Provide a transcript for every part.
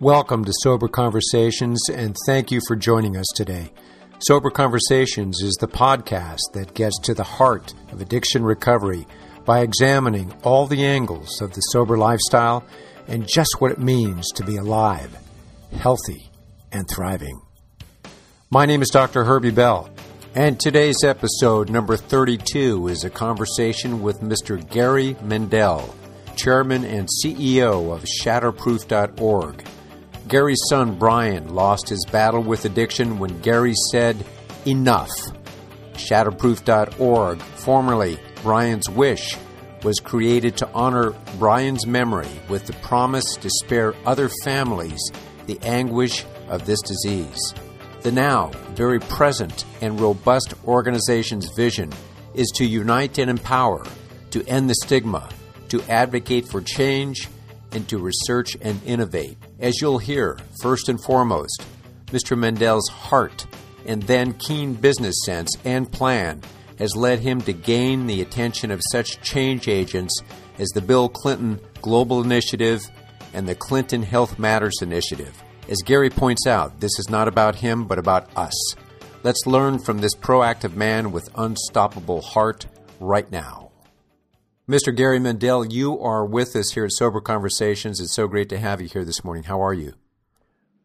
Welcome to Sober Conversations, and thank you for joining us today. Sober Conversations is the podcast that gets to the heart of addiction recovery by examining all the angles of the sober lifestyle and just what it means to be alive, healthy, and thriving. My name is Dr. Herbie Bell, and today's episode, number 32, is a conversation with Mr. Gary Mendell, Chairman and CEO of Shatterproof.org. Gary's son Brian lost his battle with addiction when Gary said, Enough. Shatterproof.org, formerly Brian's Wish, was created to honor Brian's memory with the promise to spare other families the anguish of this disease. The now very present and robust organization's vision is to unite and empower, to end the stigma, to advocate for change, and to research and innovate. As you'll hear, first and foremost, Mr. Mendell's heart and then keen business sense and plan has led him to gain the attention of such change agents as the Bill Clinton Global Initiative and the Clinton Health Matters Initiative. As Gary points out, this is not about him, but about us. Let's learn from this proactive man with unstoppable heart right now. Mr. Gary Mendell, you are with us here at Sober Conversations. It's so great to have you here this morning. How are you?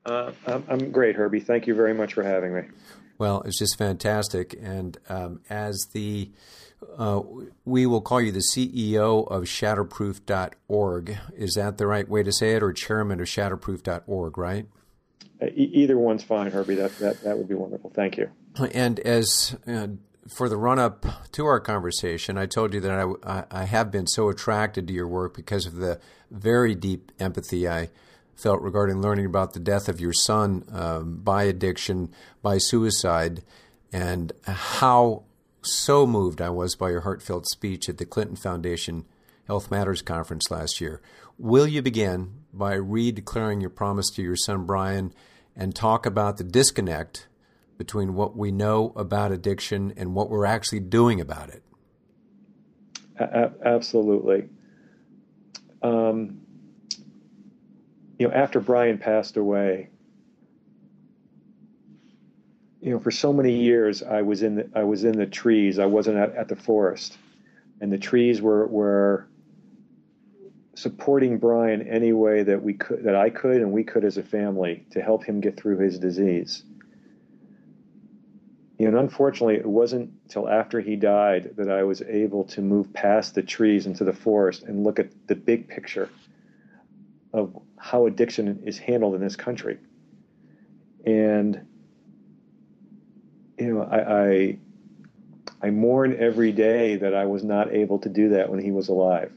Uh, I'm great, Herbie. Thank you very much for having me. Well, it's just fantastic. And um, as the uh, we will call you the CEO of Shatterproof.org. Is that the right way to say it, or chairman of Shatterproof.org? Right. Uh, e- either one's fine, Herbie. That, that that would be wonderful. Thank you. And as uh, for the run up to our conversation, I told you that I, I have been so attracted to your work because of the very deep empathy I felt regarding learning about the death of your son um, by addiction, by suicide, and how so moved I was by your heartfelt speech at the Clinton Foundation Health Matters Conference last year. Will you begin by redeclaring your promise to your son Brian and talk about the disconnect between what we know about addiction and what we're actually doing about it. A- absolutely. Um, you know, after Brian passed away, you know, for so many years I was in the, I was in the trees. I wasn't at, at the forest, and the trees were were supporting Brian any way that we could that I could and we could as a family to help him get through his disease. You know, and unfortunately, it wasn't until after he died that I was able to move past the trees into the forest and look at the big picture of how addiction is handled in this country. And you know, I, I I mourn every day that I was not able to do that when he was alive.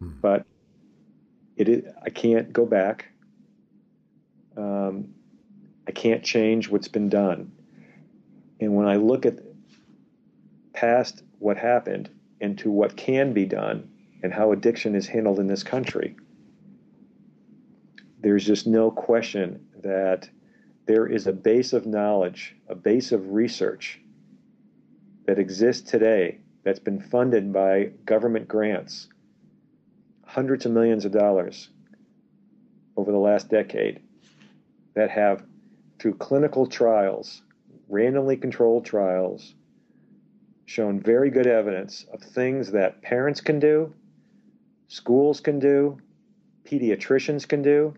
Hmm. But it is, I can't go back. Um, I can't change what's been done. And when I look at past what happened and to what can be done and how addiction is handled in this country, there's just no question that there is a base of knowledge, a base of research that exists today that's been funded by government grants, hundreds of millions of dollars over the last decade, that have, through clinical trials, randomly controlled trials shown very good evidence of things that parents can do, schools can do, pediatricians can do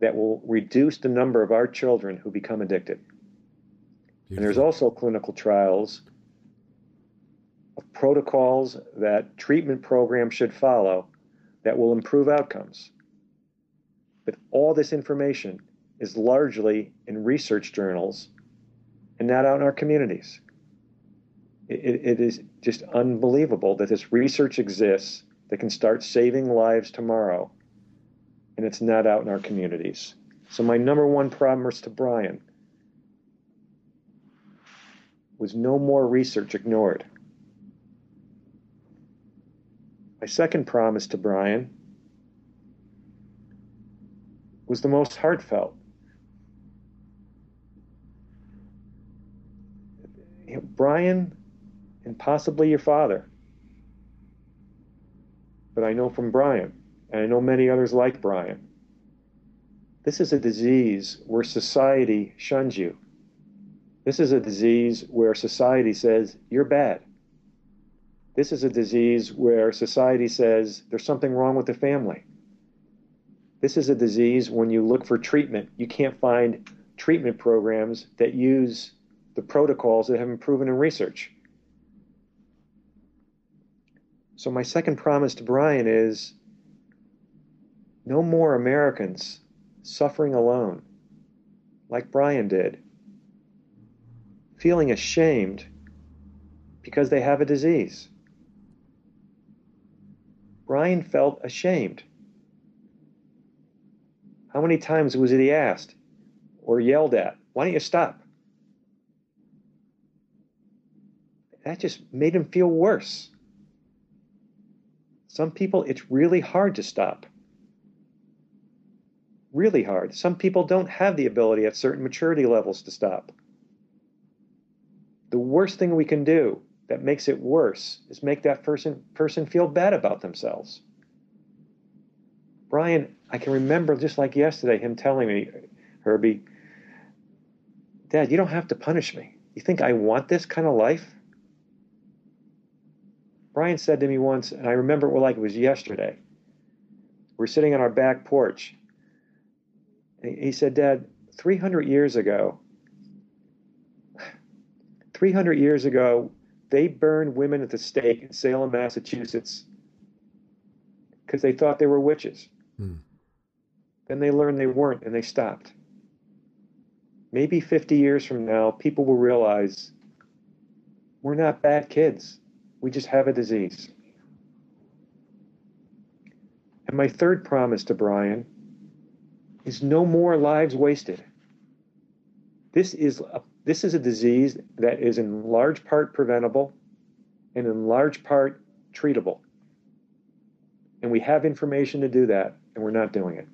that will reduce the number of our children who become addicted. Beautiful. And there's also clinical trials of protocols that treatment programs should follow that will improve outcomes. But all this information is largely in research journals and not out in our communities. It, it is just unbelievable that this research exists that can start saving lives tomorrow, and it's not out in our communities. So, my number one promise to Brian was no more research ignored. My second promise to Brian was the most heartfelt. you know, Brian and possibly your father. But I know from Brian, and I know many others like Brian, This is a disease where society shuns you. This is a disease where society says, you're bad. This is a disease where society says, there's something wrong with the family. This is a disease when you look for treatment, you can't find treatment programs that use the protocols that have been proven in research. So, my second promise to Brian is no more Americans suffering alone, like Brian did, feeling ashamed because they have a disease. Brian felt ashamed. How many times was he asked or yelled at, Why don't you stop? That just made him feel worse. Some people, it's really hard to stop. Really hard. Some people don't have the ability at certain maturity levels to stop. The worst thing we can do that makes it worse is make that person, person feel bad about themselves. Brian, I can remember just like yesterday him telling me, Herbie, Dad, you don't have to punish me. You think I want this kind of life? Brian said to me once, and I remember it like it was yesterday. We're sitting on our back porch. He said, Dad, 300 years ago, 300 years ago, they burned women at the stake in Salem, Massachusetts, because they thought they were witches. Hmm. Then they learned they weren't and they stopped. Maybe 50 years from now, people will realize we're not bad kids. We just have a disease. And my third promise to Brian is no more lives wasted. This is a, this is a disease that is in large part preventable and in large part treatable. And we have information to do that, and we're not doing it.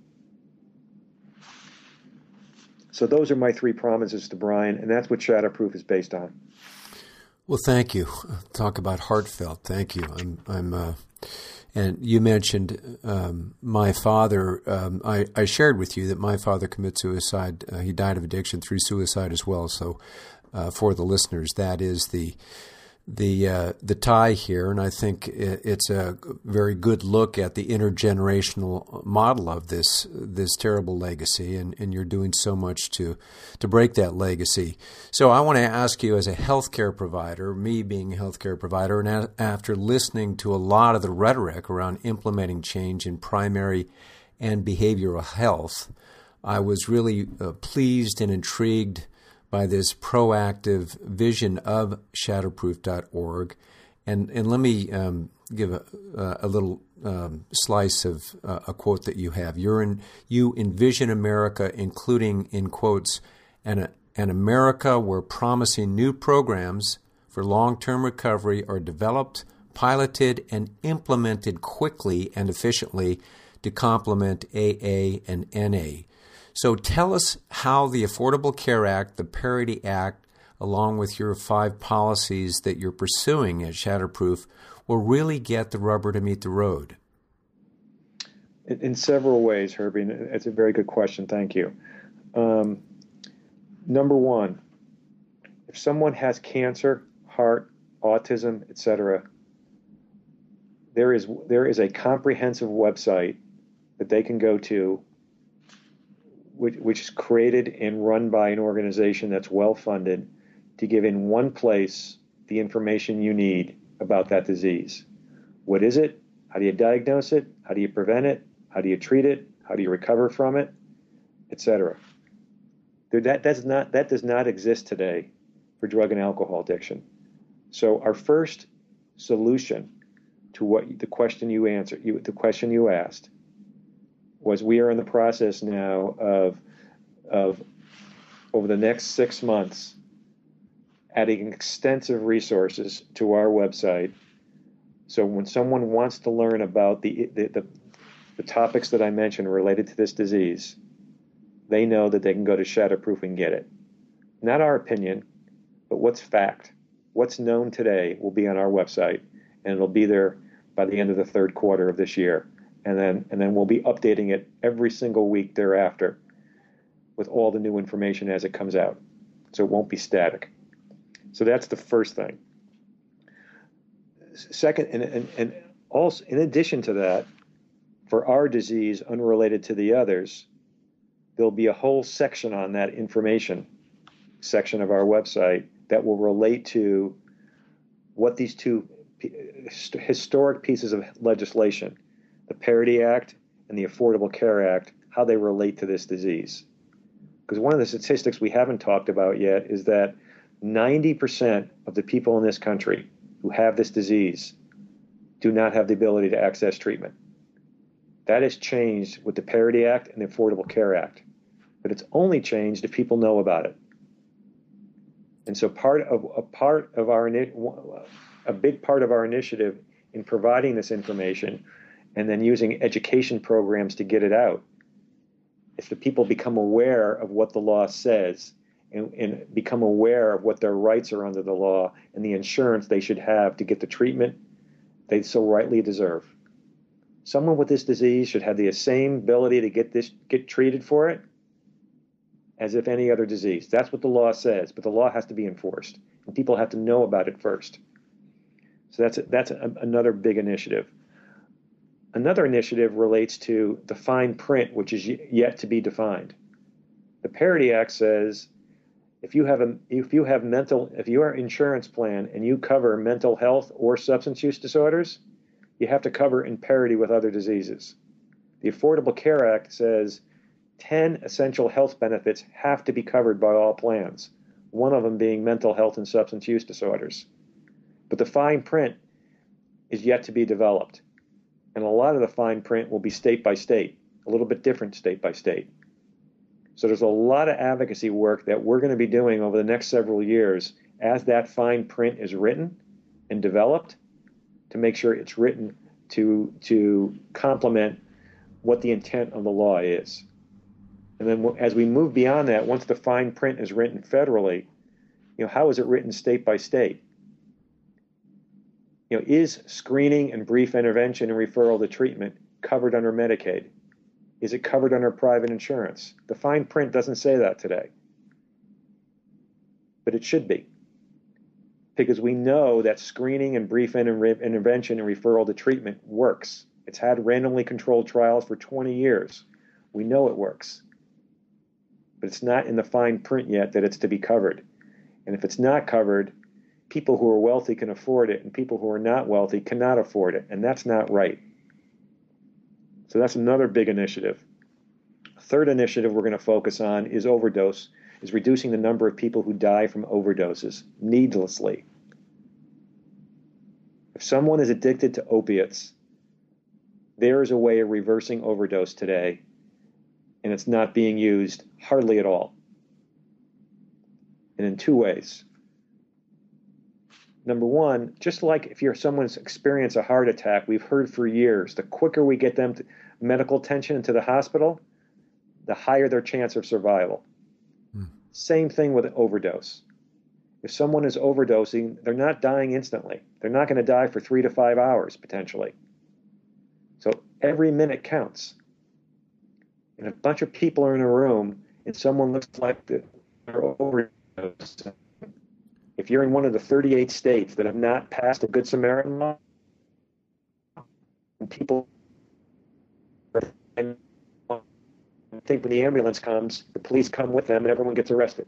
So those are my three promises to Brian, and that's what Shatterproof is based on. Well, thank you. Talk about heartfelt. Thank you. I'm, I'm, uh, and you mentioned um, my father. Um, I, I, shared with you that my father committed suicide. Uh, he died of addiction through suicide as well. So, uh, for the listeners, that is the the uh, the tie here, and I think it's a very good look at the intergenerational model of this this terrible legacy, and, and you're doing so much to to break that legacy. So I want to ask you, as a healthcare provider, me being a healthcare provider, and a- after listening to a lot of the rhetoric around implementing change in primary and behavioral health, I was really uh, pleased and intrigued by this proactive vision of shatterproof.org. And, and let me um, give a, a little um, slice of uh, a quote that you have. You're in, you envision America, including, in quotes, an, an America where promising new programs for long term recovery are developed, piloted, and implemented quickly and efficiently to complement AA and NA. So tell us how the Affordable Care Act, the Parity Act, along with your five policies that you're pursuing at Shatterproof, will really get the rubber to meet the road. In, in several ways, Herbie. It's a very good question. Thank you. Um, number one, if someone has cancer, heart, autism, etc., there is there is a comprehensive website that they can go to which, which is created and run by an organization that's well funded to give in one place the information you need about that disease. What is it? How do you diagnose it? How do you prevent it? How do you treat it? How do you recover from it? Etc. That does not that does not exist today for drug and alcohol addiction. So our first solution to what the question you answered, you, the question you asked, was we are in the process now of of over the next six months adding extensive resources to our website. So when someone wants to learn about the, the, the, the topics that I mentioned related to this disease, they know that they can go to Shatterproof and get it. Not our opinion, but what's fact. What's known today will be on our website, and it'll be there by the end of the third quarter of this year and then and then we'll be updating it every single week thereafter with all the new information as it comes out. So it won't be static. So that's the first thing. Second, and, and, and also in addition to that, for our disease unrelated to the others, there'll be a whole section on that information section of our website that will relate to what these two uh, historic pieces of legislation, the Parity Act and the Affordable Care Act, how they relate to this disease. Because one of the statistics we haven't talked about yet is that 90% of the people in this country who have this disease do not have the ability to access treatment. That has changed with the Parity Act and the Affordable Care Act. But it's only changed if people know about it. And so part of a part of our a big part of our initiative in providing this information and then using education programs to get it out If the people become aware of what the law says and, and, become aware of what their rights are under the law and the insurance they should have to get the treatment they so rightly deserve. Someone with this disease should have the same ability to get this get treated for it as if any other disease. That's what the law says, but the law has to be enforced, and people have to know about it first. So that's a, that's a, another big initiative. Another initiative relates to the fine print, which is yet to be defined. The Parity Act says if you have a if you have mental if you are insurance plan and you cover mental health or substance use disorders, you have to cover in parity with other diseases. The Affordable Care Act says 10 essential health benefits have to be covered by all plans, one of them being mental health and substance use disorders. But the fine print is yet to be developed. And a lot of the fine print will be state by state, a little bit different state by state. So there's a lot of advocacy work that we're going to be doing over the next several years as that fine print is written and developed to make sure it's written to to complement what the intent of the law is. And then as we move beyond that, once the fine print is written federally, you know, how is it written state by state? You know, is screening and brief intervention and referral to treatment covered under Medicaid? Is it covered under private insurance? The fine print doesn't say that today. But it should be. Because we know that screening and brief intervention and referral to treatment works. It's had randomly controlled trials for 20 years. We know it works but it's not in the fine print yet that it's to be covered. And if it's not covered, people who are wealthy can afford it, and people who are not wealthy cannot afford it, and that's not right. So that's another big initiative. third initiative we're going to focus on is overdose, is reducing the number of people who die from overdoses needlessly. If someone is addicted to opiates, there is a way of reversing overdose today and it's not being used hardly at all. And in two ways. Number one, just like if you're someone's experienced a heart attack, we've heard for years, the quicker we get them to medical attention into the hospital, the higher their chance of survival. Hmm. Same thing with an overdose. If someone is overdosing, they're not dying instantly. They're not going to die for three to five hours potentially. So every minute counts and a bunch of people are in a room and someone looks like they're overdosed, if you're in one of the 38 states that have not passed a Good Samaritan law, and people and think when the ambulance comes, the police come with them and everyone gets arrested.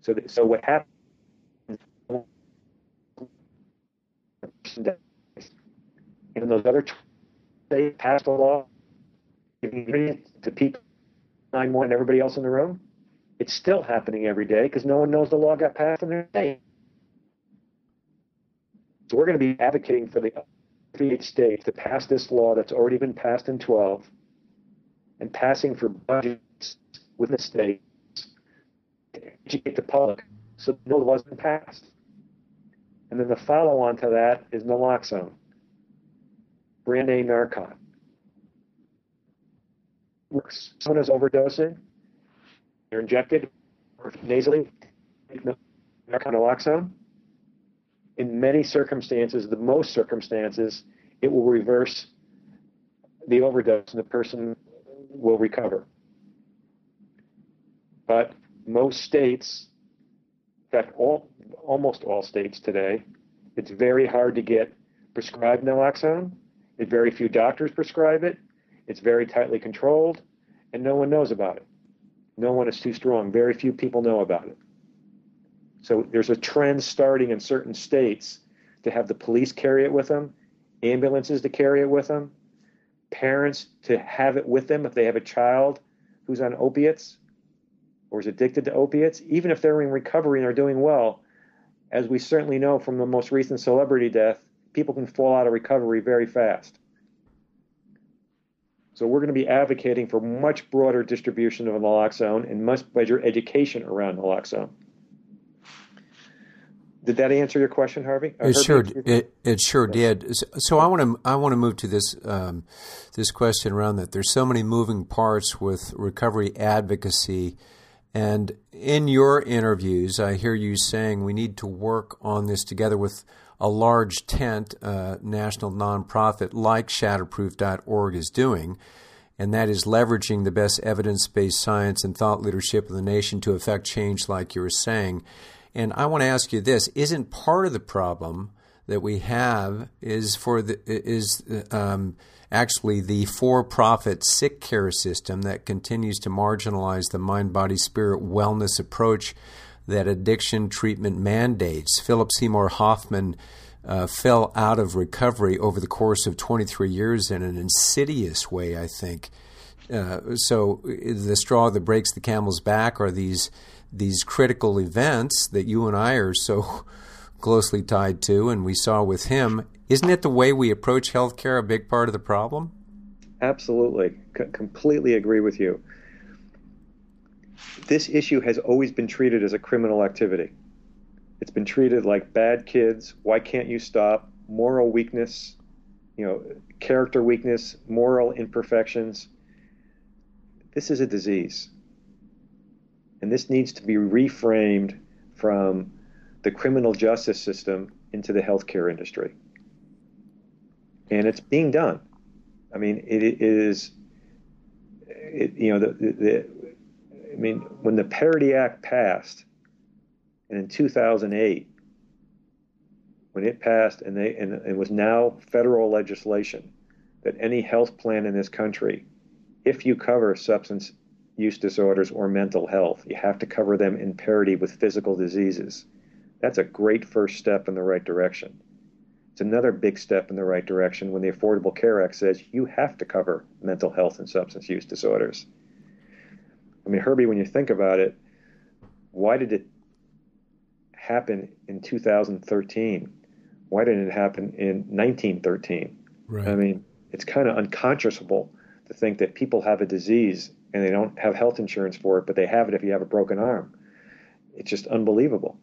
So, so what happens? In those other states passed a law to people, 911 and everybody else in the room, it's still happening every day because no one knows the law got passed in their state. So we're going to be advocating for the 38 states to pass this law that's already been passed in 12 and passing for budgets within the states to educate the public so no law has been passed. And then the follow on to that is naloxone, brand name works. Someone is overdosing, they're injected nasally, naloxone. In many circumstances, the most circumstances, it will reverse the overdose and the person will recover. But most states, in fact, all almost all states today, it's very hard to get prescribed naloxone. Very few doctors prescribe it. It's very tightly controlled, and no one knows about it. No one is too strong. Very few people know about it. So there's a trend starting in certain states to have the police carry it with them, ambulances to carry it with them, parents to have it with them if they have a child who's on opiates or is addicted to opiates, even if they're in recovery and are doing well, as we certainly know from the most recent celebrity death, people can fall out of recovery very fast. So we're going to be advocating for much broader distribution of naloxone and much better education around naloxone. Did that answer your question, Harvey? It sure it, it sure did. So I want to I want to move to this um, this question around that. There's so many moving parts with recovery advocacy, and in your interviews, I hear you saying we need to work on this together with a large tent, uh, national nonprofit like Shatterproof.org is doing, and that is leveraging the best evidence based science and thought leadership of the nation to affect change, like you were saying. And I want to ask you this: Isn't part of the problem that we have is for the is um, actually the for-profit sick care system that continues to marginalize the mind, body, spirit wellness approach that addiction treatment mandates. Philip Seymour Hoffman uh, fell out of recovery over the course of 23 years in an insidious way, I think. Uh, so the straw that breaks the camel's back are these these critical events that you and I are so closely tied to, and we saw with him. Isn't it the way we approach healthcare a big part of the problem? Absolutely, C- completely agree with you this issue has always been treated as a criminal activity. It's been treated like bad kids. Why can't you stop? Moral weakness, you know, character weakness, moral imperfections. This is a disease. And this needs to be reframed from the criminal justice system into the healthcare industry. And it's being done. I mean, it is, it, you know, the, the, I mean, when the Parity Act passed, and in 2008, when it passed and they and it was now federal legislation that any health plan in this country, if you cover substance use disorders or mental health, you have to cover them in parity with physical diseases. That's a great first step in the right direction. It's another big step in the right direction when the Affordable Care Act says you have to cover mental health and substance use disorders. I mean, Herbie, when you think about it, why did it happen in 2013? Why didn't it happen in 1913? Right. I mean, it's kind of unconscionable to think that people have a disease and they don't have health insurance for it, but they have it if you have a broken arm. It's just unbelievable.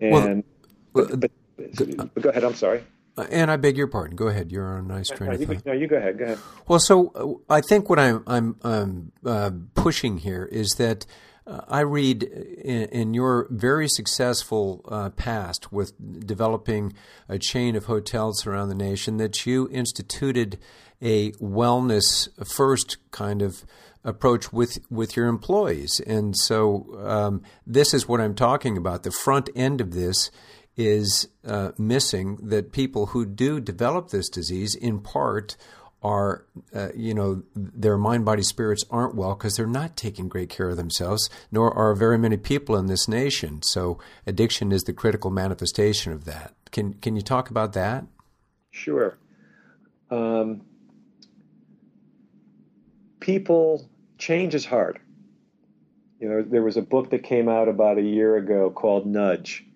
And well, but, but, but go ahead. I'm sorry. Uh, and I beg your pardon. Go ahead. You're on a nice train no, of thought. No, you go ahead. Go ahead. Well, so uh, I think what I'm I'm um, uh, pushing here is that uh, I read in, in, your very successful uh, past with developing a chain of hotels around the nation that you instituted a wellness first kind of approach with with your employees, and so um, this is what I'm talking about. The front end of this is uh, missing that people who do develop this disease, in part, are, uh, you know, their mind, body, spirits aren't well because they're not taking great care of themselves, nor are very many people in this nation. So addiction is the critical manifestation of that. Can, can you talk about that? Sure. Um, people, change is hard. You know, there was a book that came out about a year ago called Nudge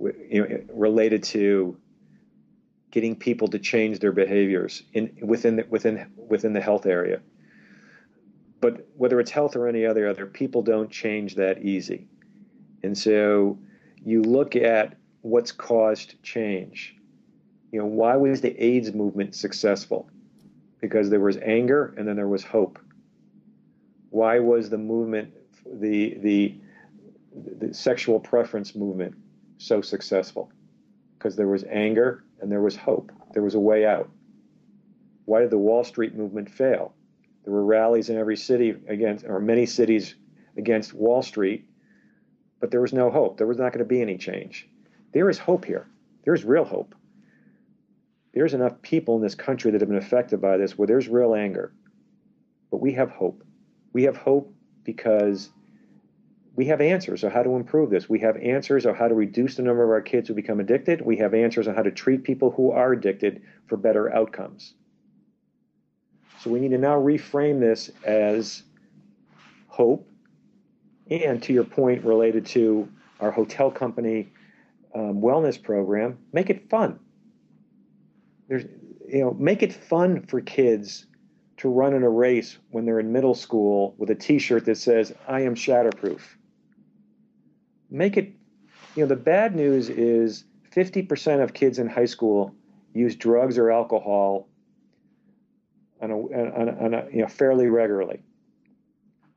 you know, related to getting people to change their behaviors in within the, within within the health area. But whether it's health or any other other, people don't change that easy, and so you look at what's caused change. You know, why was the AIDS movement successful? Because there was anger and then there was hope. Why was the movement the the, the sexual preference movement so successful? Because there was anger and there was hope. There was a way out. Why did the Wall Street movement fail? There were rallies in every city against, or many cities against Wall Street, but there was no hope. There was not going to be any change. There is hope here. There's real hope. There's enough people in this country that have been affected by this where there's real anger. But we have hope. We have hope because we have answers on how to improve this. We have answers on how to reduce the number of our kids who become addicted. We have answers on how to treat people who are addicted for better outcomes. So we need to now reframe this as hope. And to your point related to our hotel company um, wellness program, make it fun. There's, you know, make it fun for kids to run in a race when they're in middle school with a T-shirt that says "I am shatterproof." make it, you know, the bad news is 50% of kids in high school use drugs or alcohol on a, on a, on a you know, fairly regularly.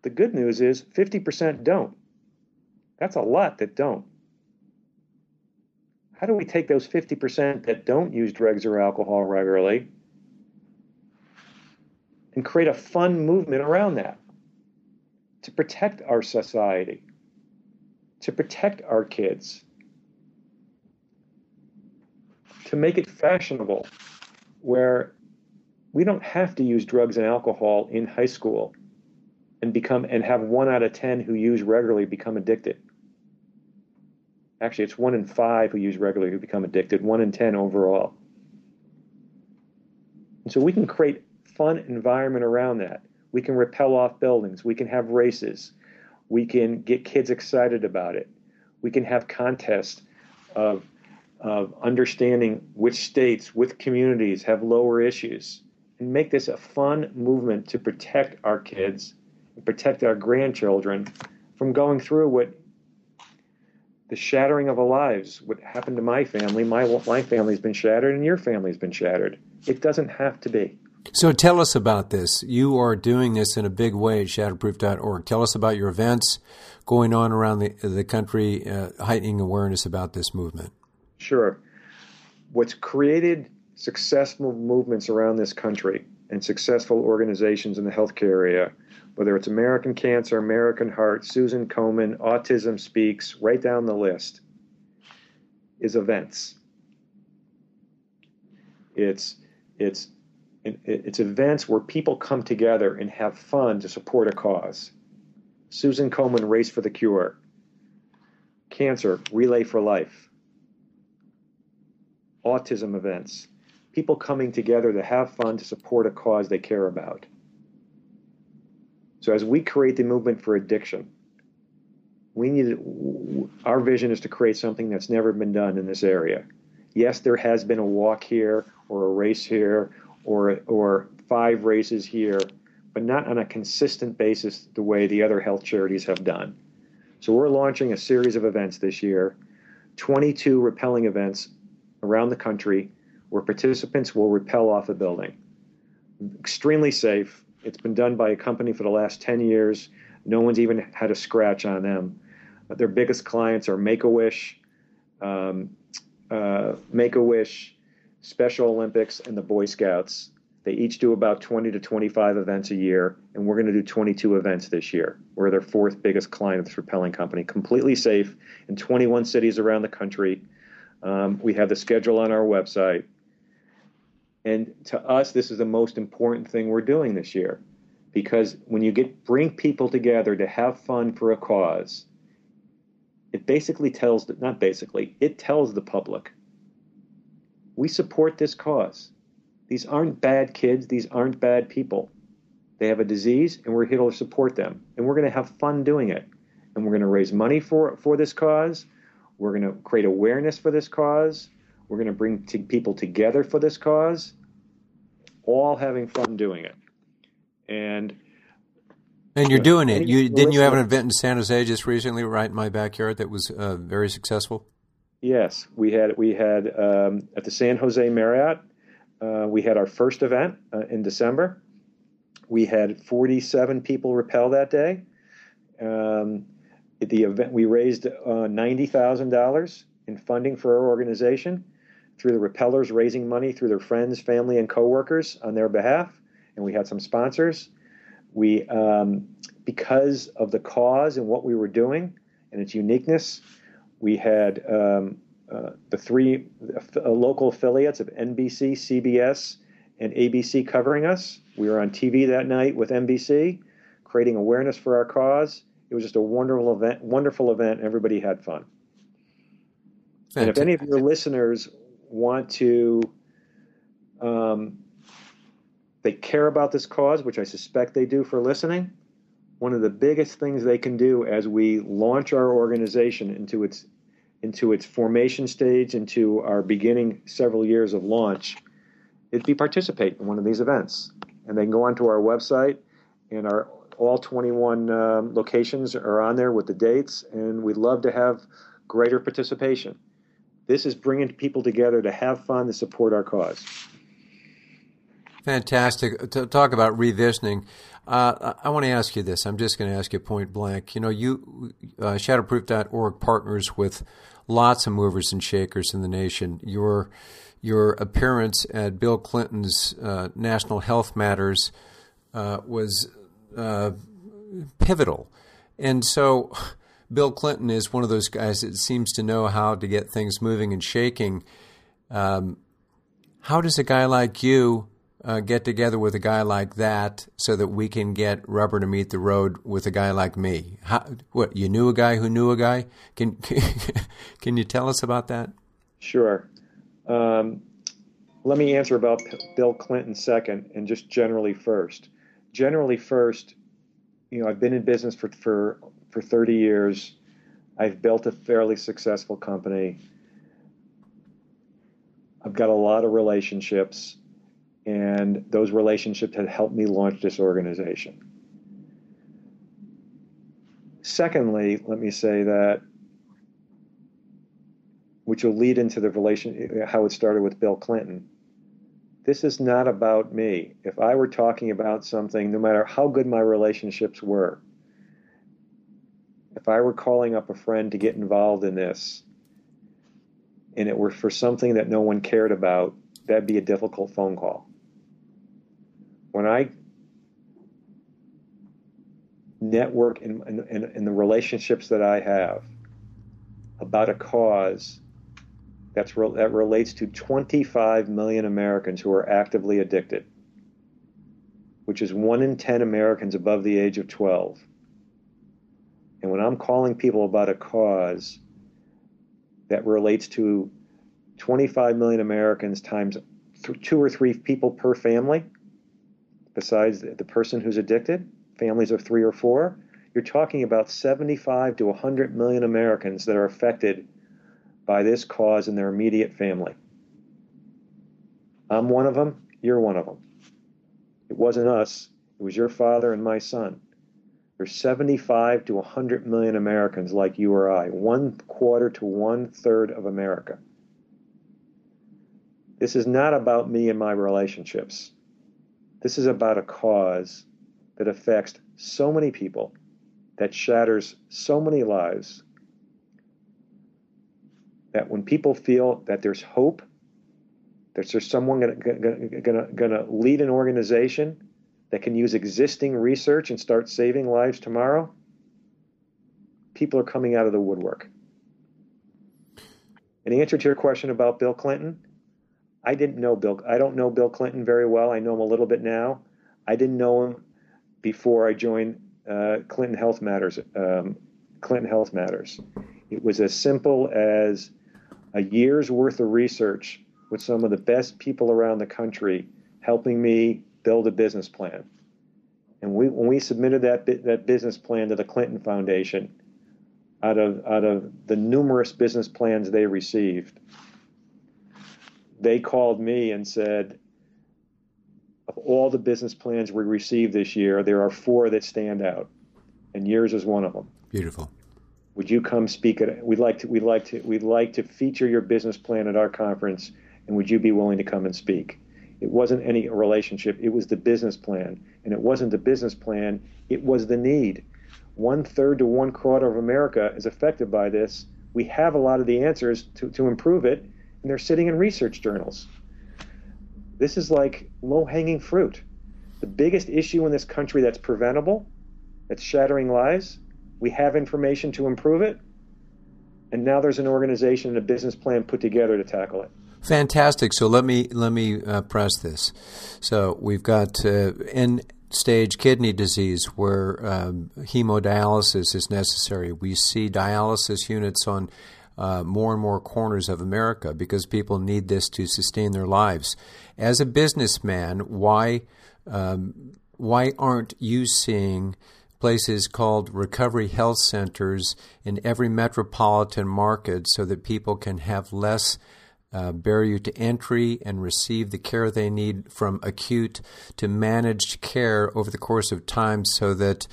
The good news is 50% don't. That's a lot that don't. How do we take those 50% that don't use drugs or alcohol regularly and create a fun movement around that to protect our society? to protect our kids, to make it fashionable, where we don't have to use drugs and alcohol in high school and become and have one out of 10 who use regularly become addicted. Actually, it's one in five who use regularly who become addicted, one in 10 overall. And so we can create fun environment around that. We can repel off buildings. We can have races. We can get kids excited about it. We can have contests of, of understanding which states, which communities have lower issues, and make this a fun movement to protect our kids and protect our grandchildren from going through what the shattering of our lives, what happened to my family. My, my family's been shattered, and your family's been shattered. It doesn't have to be. So tell us about this. You are doing this in a big way at shatterproof.org. Tell us about your events going on around the, the country, uh, heightening awareness about this movement. Sure. What's created successful movements around this country and successful organizations in the healthcare area, whether it's American Cancer, American Heart, Susan Komen, Autism Speaks, right down the list, is events. It's it's it's events where people come together and have fun to support a cause. Susan Komen, Race for the Cure. Cancer, Relay for Life. Autism events. People coming together to have fun to support a cause they care about. So as we create the movement for addiction, we need our vision is to create something that's never been done in this area. Yes, there has been a walk here or a race here or or five races here, but not on a consistent basis the way the other health charities have done. So we're launching a series of events this year, 22 rappelling events around the country where participants will rappel off a building. Extremely safe. It's been done by a company for the last 10 years. No one's even had a scratch on them. Their biggest clients are Make a Wish, um, uh, Make a Wish, Special Olympics, and the Boy Scouts. They each do about 20 to 25 events a year, and we're going to do 22 events this year. We're their fourth biggest client of this rappelling company, completely safe in 21 cities around the country. Um, we have the schedule on our website. And to us, this is the most important thing we're doing this year because when you get bring people together to have fun for a cause, it basically tells not basically it tells the public we support this cause. These aren't bad kids, these aren't bad people. They have a disease, and we're here to support them. And we're going to have fun doing it. And we're going to raise money for, for this cause. We're going to create awareness for this cause. We're going to bring t- people together for this cause, all having fun doing it. And and you're doing it. You didn't you have an event in San Jose just recently, right in my backyard, that was uh, very successful? Yes, we had we had um, at the San Jose Marriott. Uh, we had our first event uh, in December. We had 47 people rappel that day. Um, at the event, we raised uh, $90,000 in funding for our organization through the rappellers raising money through their friends, family, and coworkers on their behalf. And we had some sponsors. We um, because of the cause and what we were doing and its uniqueness, we had um, uh, the three uh, local affiliates of NBC, CBS, and ABC covering us. We were on TV that night with NBC, creating awareness for our cause. It was just a wonderful event. Wonderful event. Everybody had fun. And if any of your listeners want to, um, they care about this cause, which I suspect they do for listening. One of the biggest things they can do as we launch our organization into its into its formation stage, into our beginning several years of launch, it'd be participate in one of these events. And they can go onto our website, and our all 21 um, locations are on there with the dates, and we'd love to have greater participation. This is bringing people together to have fun, to support our cause. Fantastic. To talk about revisioning, uh, I want to ask you this. I'm just going to ask you point blank. You know, you uh, Shatterproof.org partners with lots of movers and shakers in the nation. Your your appearance at Bill Clinton's uh, National Health Matters uh, was uh, pivotal. And so Bill Clinton is one of those guys that seems to know how to get things moving and shaking. Um, how does a guy like you uh, get together with a guy like that so that we can get rubber to meet the road with a guy like me? How, what you knew a guy who knew a guy? Can can you tell us about that? Sure. Um, let me answer about Bill Clinton second, and just generally first generally first, you know, I've been in business for, for, for 30 years. I've built a fairly successful company. I've got a lot of relationships, and those relationships have helped me launch this organization. Secondly, let me say that, which will lead into the relation, how it started with Bill Clinton this is not about me. If I were talking about something, no matter how good my relationships were, if I were calling up a friend to get involved in this, and it were for something that no one cared about, that'd be a difficult phone call. When I network in, in, in the relationships that I have about a cause that's re- that relates to 25 million Americans who are actively addicted, which is one in 10 Americans above the age of 12. And when I'm calling people about a cause that relates to 25 million Americans times th- two or three people per family, besides the person who's addicted, families of three or four, you're talking about 75 to 100 million Americans that are affected by this cause in their immediate family. I'm one of them, you're one of them. It wasn't us, it was your father and my son. There's 75 to 100 million Americans like you or I, one quarter to one third of America. This is not about me and my relationships. This is about a cause that affects so many people, that shatters so many lives, that when people feel that there's hope, that there's someone going to lead an organization that can use existing research and start saving lives tomorrow, people are coming out of the woodwork. In answer to your question about Bill Clinton, I didn't know Bill. I don't know Bill Clinton very well. I know him a little bit now. I didn't know him before I joined uh, Clinton Health Matters. Um, Clinton Health Matters. It was as simple as a year's worth of research with some of the best people around the country helping me build a business plan. And we, when we submitted that that business plan to the Clinton Foundation, out of out of the numerous business plans they received, they called me and said, of all the business plans we received this year, there are four that stand out, and yours is one of them. Beautiful. Would you come speak at? We'd like to. We'd like to. We'd like to feature your business plan at our conference, and would you be willing to come and speak? It wasn't any relationship. It was the business plan, and it wasn't the business plan. It was the need. One third to one quarter of America is affected by this. We have a lot of the answers to, to improve it, and they're sitting in research journals. This is like low hanging fruit. The biggest issue in this country that's preventable that's shattering lies. We have information to improve it. And now there's an organization and a business plan put together to tackle it. Fantastic. So let me let me uh, press this. So we've got uh, end stage kidney disease where um, hemodialysis is necessary. We see dialysis units on uh, more and more corners of America because people need this to sustain their lives. As a businessman, why um, why aren't you seeing places called recovery health centers in every metropolitan market so that people can have less uh, barrier to entry and receive the care they need from acute to managed care over the course of time so that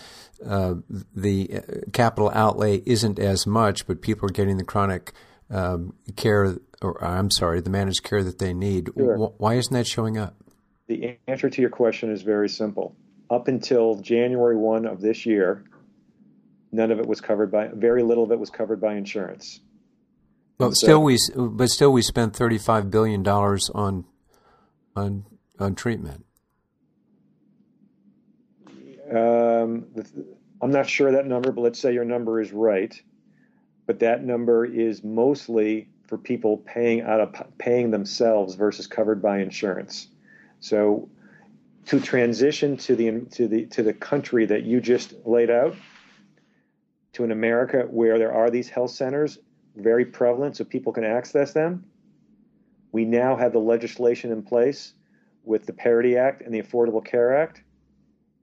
uh, the uh, capital outlay isn't as much, but people are getting the chronic um, care, or I'm sorry, the managed care that they need. Sure. Why isn't that showing up? The answer to your question is very simple. Up until January 1 of this year, none of it was covered by, very little of it was covered by insurance. But so, still, we but still we spent thirty five billion dollars on on on treatment. Um, I'm not sure that number, but let's say your number is right. But that number is mostly for people paying out of paying themselves versus covered by insurance. So to transition to the to the to the country that you just laid out, to an America where there are these health centers very prevalent so people can access them. We now have the legislation in place with the Parity Act and the Affordable Care Act.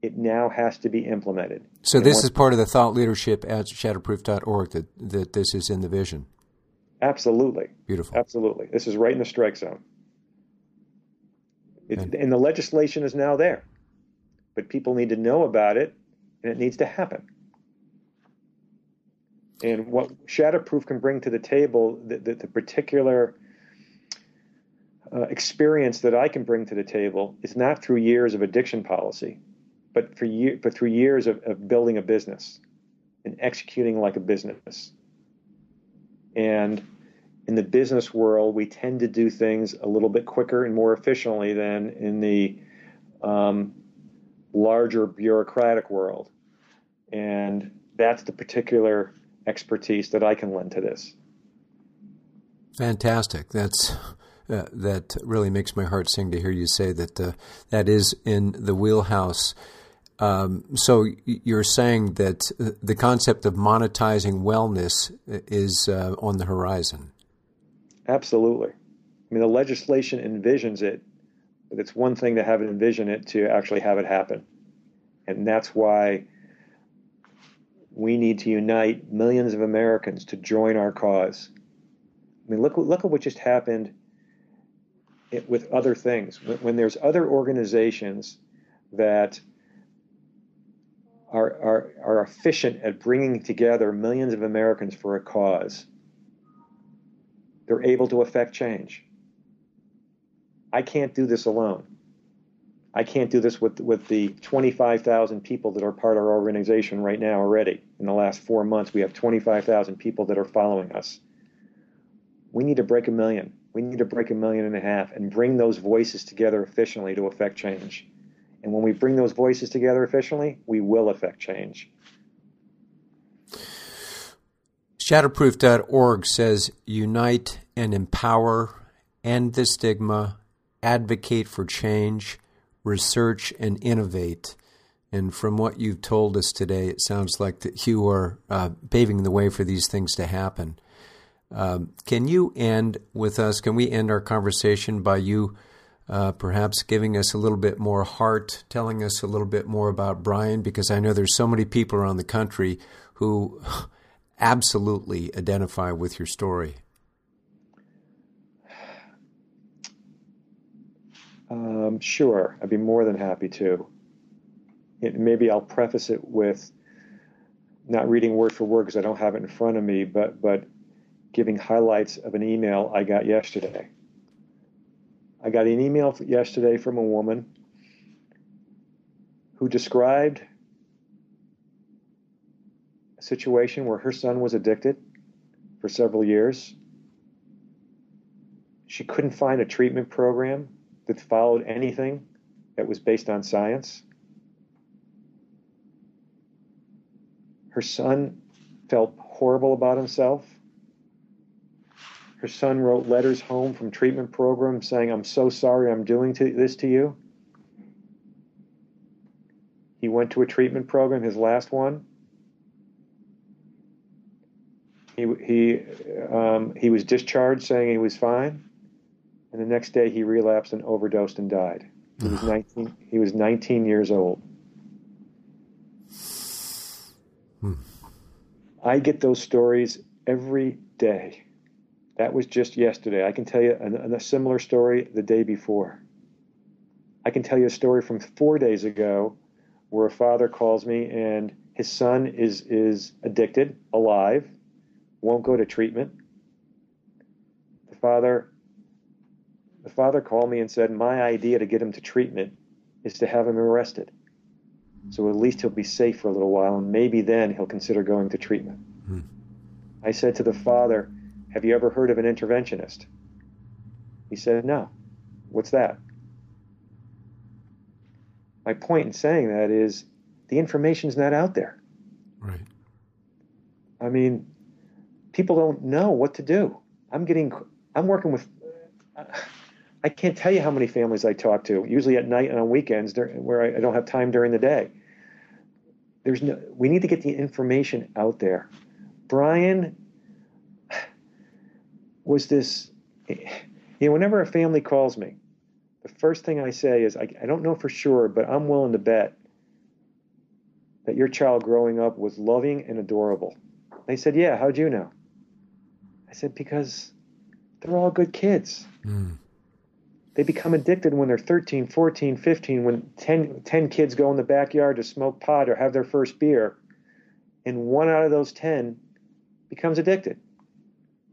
It now has to be implemented. So and this is part of the thought leadership at shatterproof.org that, that this is in the vision. Absolutely. Beautiful. Absolutely. This is right in the strike zone. It, and, and the legislation is now there. But people need to know about it and it needs to happen. And what Shatterproof can bring to the table, the, the, the particular uh, experience that I can bring to the table, is not through years of addiction policy, but for year, but through years of, of building a business and executing like a business. And in the business world, we tend to do things a little bit quicker and more efficiently than in the um, larger bureaucratic world. And that's the particular expertise that I can lend to this. Fantastic. That's uh, that really makes my heart sing to hear you say that uh, that is in the wheelhouse. Um, so you're saying that the concept of monetizing wellness is uh, on the horizon. Absolutely. I mean, the legislation envisions it, but it's one thing to have it envision it to actually have it happen, and that's why we need to unite millions of Americans to join our cause. I mean, look, look at what just happened with other things. When, when there's other organizations that are, are, are efficient at bringing together millions of Americans for a cause, they're able to affect change. I can't do this alone. I can't do this with with the 25,000 people that are part of our organization right now already. In the last four months, we have 25,000 people that are following us. We need to break a million. We need to break a million and a half and bring those voices together efficiently to affect change. And when we bring those voices together efficiently, we will affect change. Shatterproof.org says unite and empower, end the stigma, advocate for change research and innovate. And from what you've told us today, it sounds like that you are uh, paving the way for these things to happen. Um, can you end with us? Can we end our conversation by you uh, perhaps giving us a little bit more heart, telling us a little bit more about Brian? Because I know there's so many people around the country who absolutely identify with your story. Um, sure, I'd be more than happy to. It, maybe I'll preface it with not reading word for word because I don't have it in front of me, but but giving highlights of an email I got yesterday. I got an email yesterday from a woman who described a situation where her son was addicted for several years. She couldn't find a treatment program that followed anything that was based on science. Her son felt horrible about himself. Her son wrote letters home from treatment programs saying, I'm so sorry I'm doing to, this to you. He went to a treatment program, his last one. He, he, um, he was discharged saying he was fine. And the next day he relapsed and overdosed and died. He was 19, he was 19 years old. Hmm. I get those stories every day. That was just yesterday. I can tell you a, a similar story the day before. I can tell you a story from four days ago where a father calls me and his son is is addicted, alive, won't go to treatment. The father the father called me and said, My idea to get him to treatment is to have him arrested. So at least he'll be safe for a little while, and maybe then he'll consider going to treatment. Hmm. I said to the father, have you ever heard of an interventionist? He said, No. What's that? My point in saying that is the information's not out there. Right. I mean, people don't know what to do. I'm getting, I'm working with, I can't tell you how many families I talk to, usually at night and on weekends where I don't have time during the day. There's no, we need to get the information out there. Brian was this you know whenever a family calls me the first thing i say is I, I, don't know for sure but i'm willing to bet that your child growing up was loving and adorable. They said yeah how'd you know? I said because they're all good kids. Mm. they become addicted when they're 13 14 15 when 10, 10 kids go in the backyard to smoke pot or have their first beer and one out of those 10 becomes addicted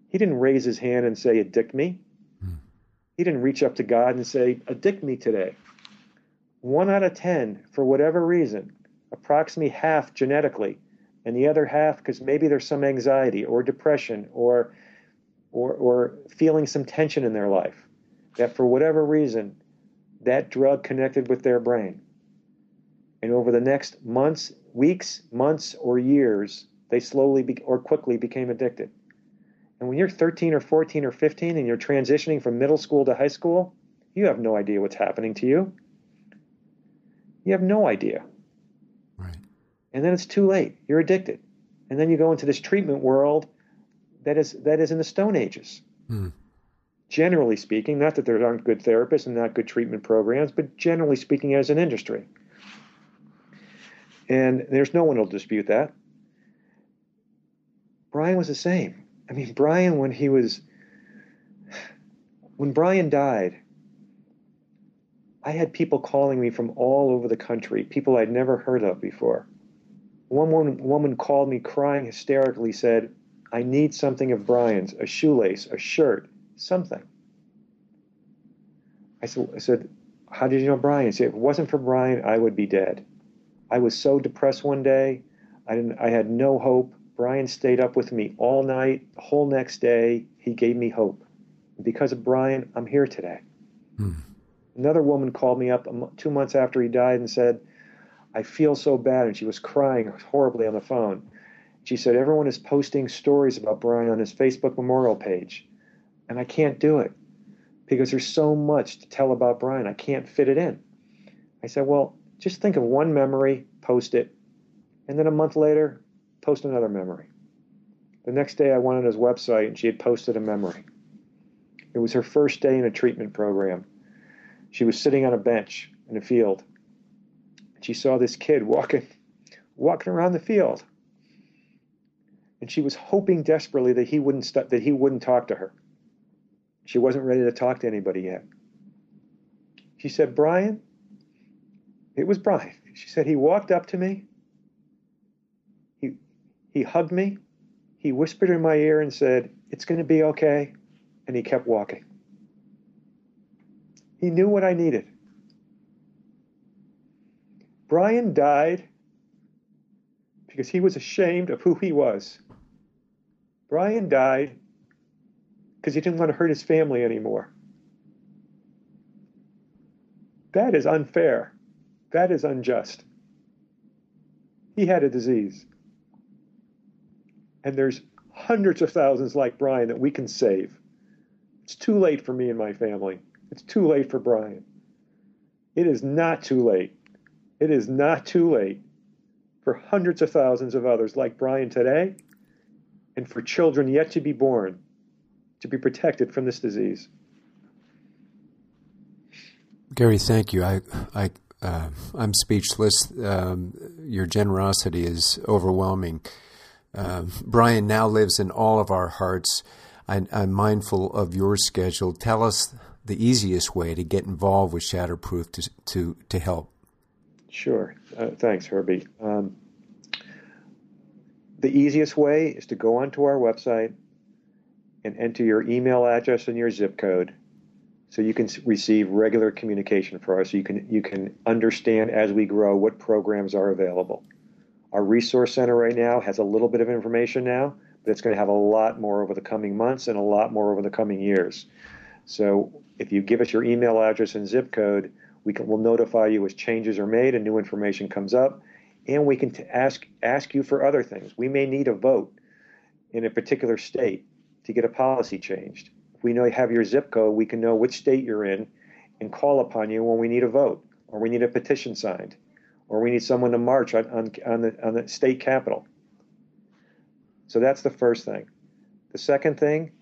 he didn't raise his hand and say, Addict me. Hmm. He didn't reach up to God and say, Addict me today. One out of 10, for whatever reason, approximately half genetically, and the other half because maybe there's some anxiety or depression or, or, or feeling some tension in their life, that for whatever reason, that drug connected with their brain. And over the next months, weeks, months, or years, they slowly be, or quickly became addicted. And when you're 13 or 14 or 15 and you're transitioning from middle school to high school, you have no idea what's happening to you. You have no idea. Right. And then it's too late. You're addicted. And then you go into this treatment world that is that is in the stone ages. Hmm. Generally speaking, not that there aren't good therapists and not good treatment programs, but generally speaking as an industry. And there's no one who'll dispute that. Brian was the same. I mean, Brian, when he was, when Brian died, I had people calling me from all over the country, people I'd never heard of before. One woman, woman called me crying hysterically, said, I need something of Brian's, a shoelace, a shirt, something. I said, I said, How did you know Brian? He said, If it wasn't for Brian, I would be dead. I was so depressed one day. I, didn't, I had no hope. Brian stayed up with me all night, the whole next day. He gave me hope. Because of Brian, I'm here today. Hmm. Another woman called me up two months after he died and said, I feel so bad. And she was crying horribly on the phone. She said, Everyone is posting stories about Brian on his Facebook memorial page. And I can't do it because there's so much to tell about Brian. I can't fit it in. I said, Well, just think of one memory, post it. And then a month later, post another memory. The next day, I went on his website and she had posted a memory. It was her first day in a treatment program. She was sitting on a bench in a field. She saw this kid walking, walking around the field, and she was hoping desperately that he wouldn't st- that he wouldn't talk to her. She wasn't ready to talk to anybody yet. She said, "Brian." It was Brian. She said he walked up to me he hugged me, he whispered in my ear and said, It's going to be okay. And he kept walking. He knew what I needed. Brian died because he was ashamed of who he was. Brian died because he didn't want to hurt his family anymore. That is unfair. That is unjust. He had a disease. And there's hundreds of thousands like Brian that we can save. It's too late for me and my family. It's too late for Brian. It is not too late. It is not too late for hundreds of thousands of others like Brian today and for children yet to be born to be protected from this disease. Gary, thank you. I, I, uh, I'm speechless. Um, your generosity is overwhelming. Uh, Brian now lives in all of our hearts. I, I'm mindful of your schedule. Tell us the easiest way to get involved with Shatterproof to to, to help. Sure. Uh, thanks, Herbie. Um, the easiest way is to go onto our website and enter your email address and your zip code so you can receive regular communication for us so you can you can understand as we grow what programs are available our resource center right now has a little bit of information now but it's going to have a lot more over the coming months and a lot more over the coming years. So if you give us your email address and zip code we can we'll notify you as changes are made and new information comes up and we can t- ask ask you for other things. We may need a vote in a particular state to get a policy changed. If we know you have your zip code, we can know which state you're in and call upon you when we need a vote, or we need a petition signed, or we need someone to march on, on, on, the, on the state capitol. So that's the first thing. The second thing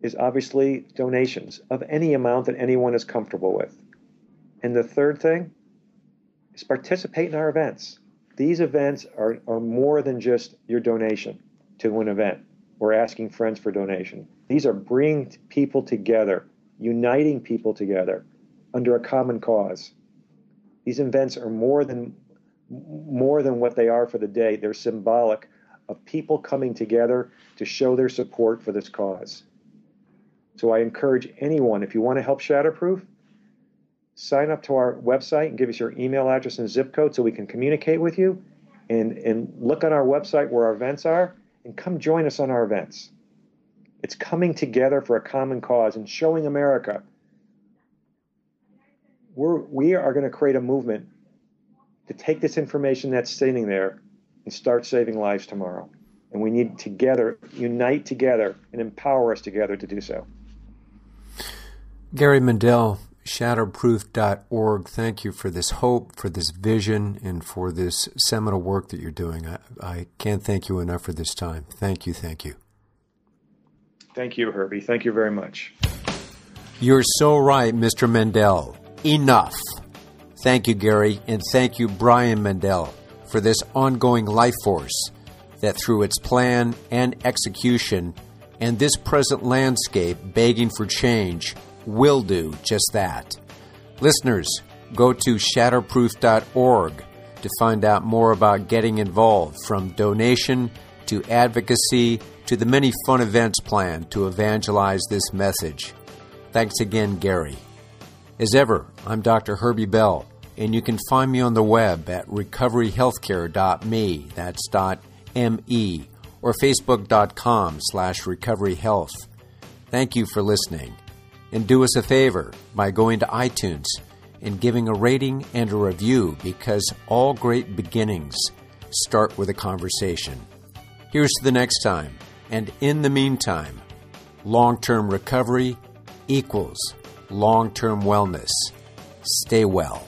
is obviously donations of any amount that anyone is comfortable with. And the third thing is participate in our events. These events are, are more than just your donation to an event or asking friends for donation. These are bringing people together, uniting people together under a common cause. These events are more than more than what they are for the day. They're symbolic of people coming together to show their support for this cause. So I encourage anyone, if you want to help Shatterproof, sign up to our website and give us your email address and zip code so we can communicate with you. And, and look on our website where our events are and come join us on our events. It's coming together for a common cause and showing America we're, we are going to create a movement to take this information that's sitting there and start saving lives tomorrow. And we need together, unite together, and empower us together to do so. Gary Mendell, shatterproof.org, thank you for this hope, for this vision, and for this seminal work that you're doing. I, I can't thank you enough for this time. Thank you, thank you. Thank you, Herbie. Thank you very much. You're so right, Mr. Mendell. Enough. Thank you, Gary, and thank you, Brian Mendell, for this ongoing life force that through its plan and execution and this present landscape begging for change will do just that. Listeners, go to shatterproof.org to find out more about getting involved from donation to advocacy to the many fun events planned to evangelize this message. Thanks again, Gary. As ever, I'm Dr. Herbie Bell, and you can find me on the web at recoveryhealthcare.me, that's dot M-E, or facebook.com slash recoveryhealth. Thank you for listening. And do us a favor by going to iTunes and giving a rating and a review because all great beginnings start with a conversation. Here's to the next time. And in the meantime, long term recovery equals long term wellness. Stay well.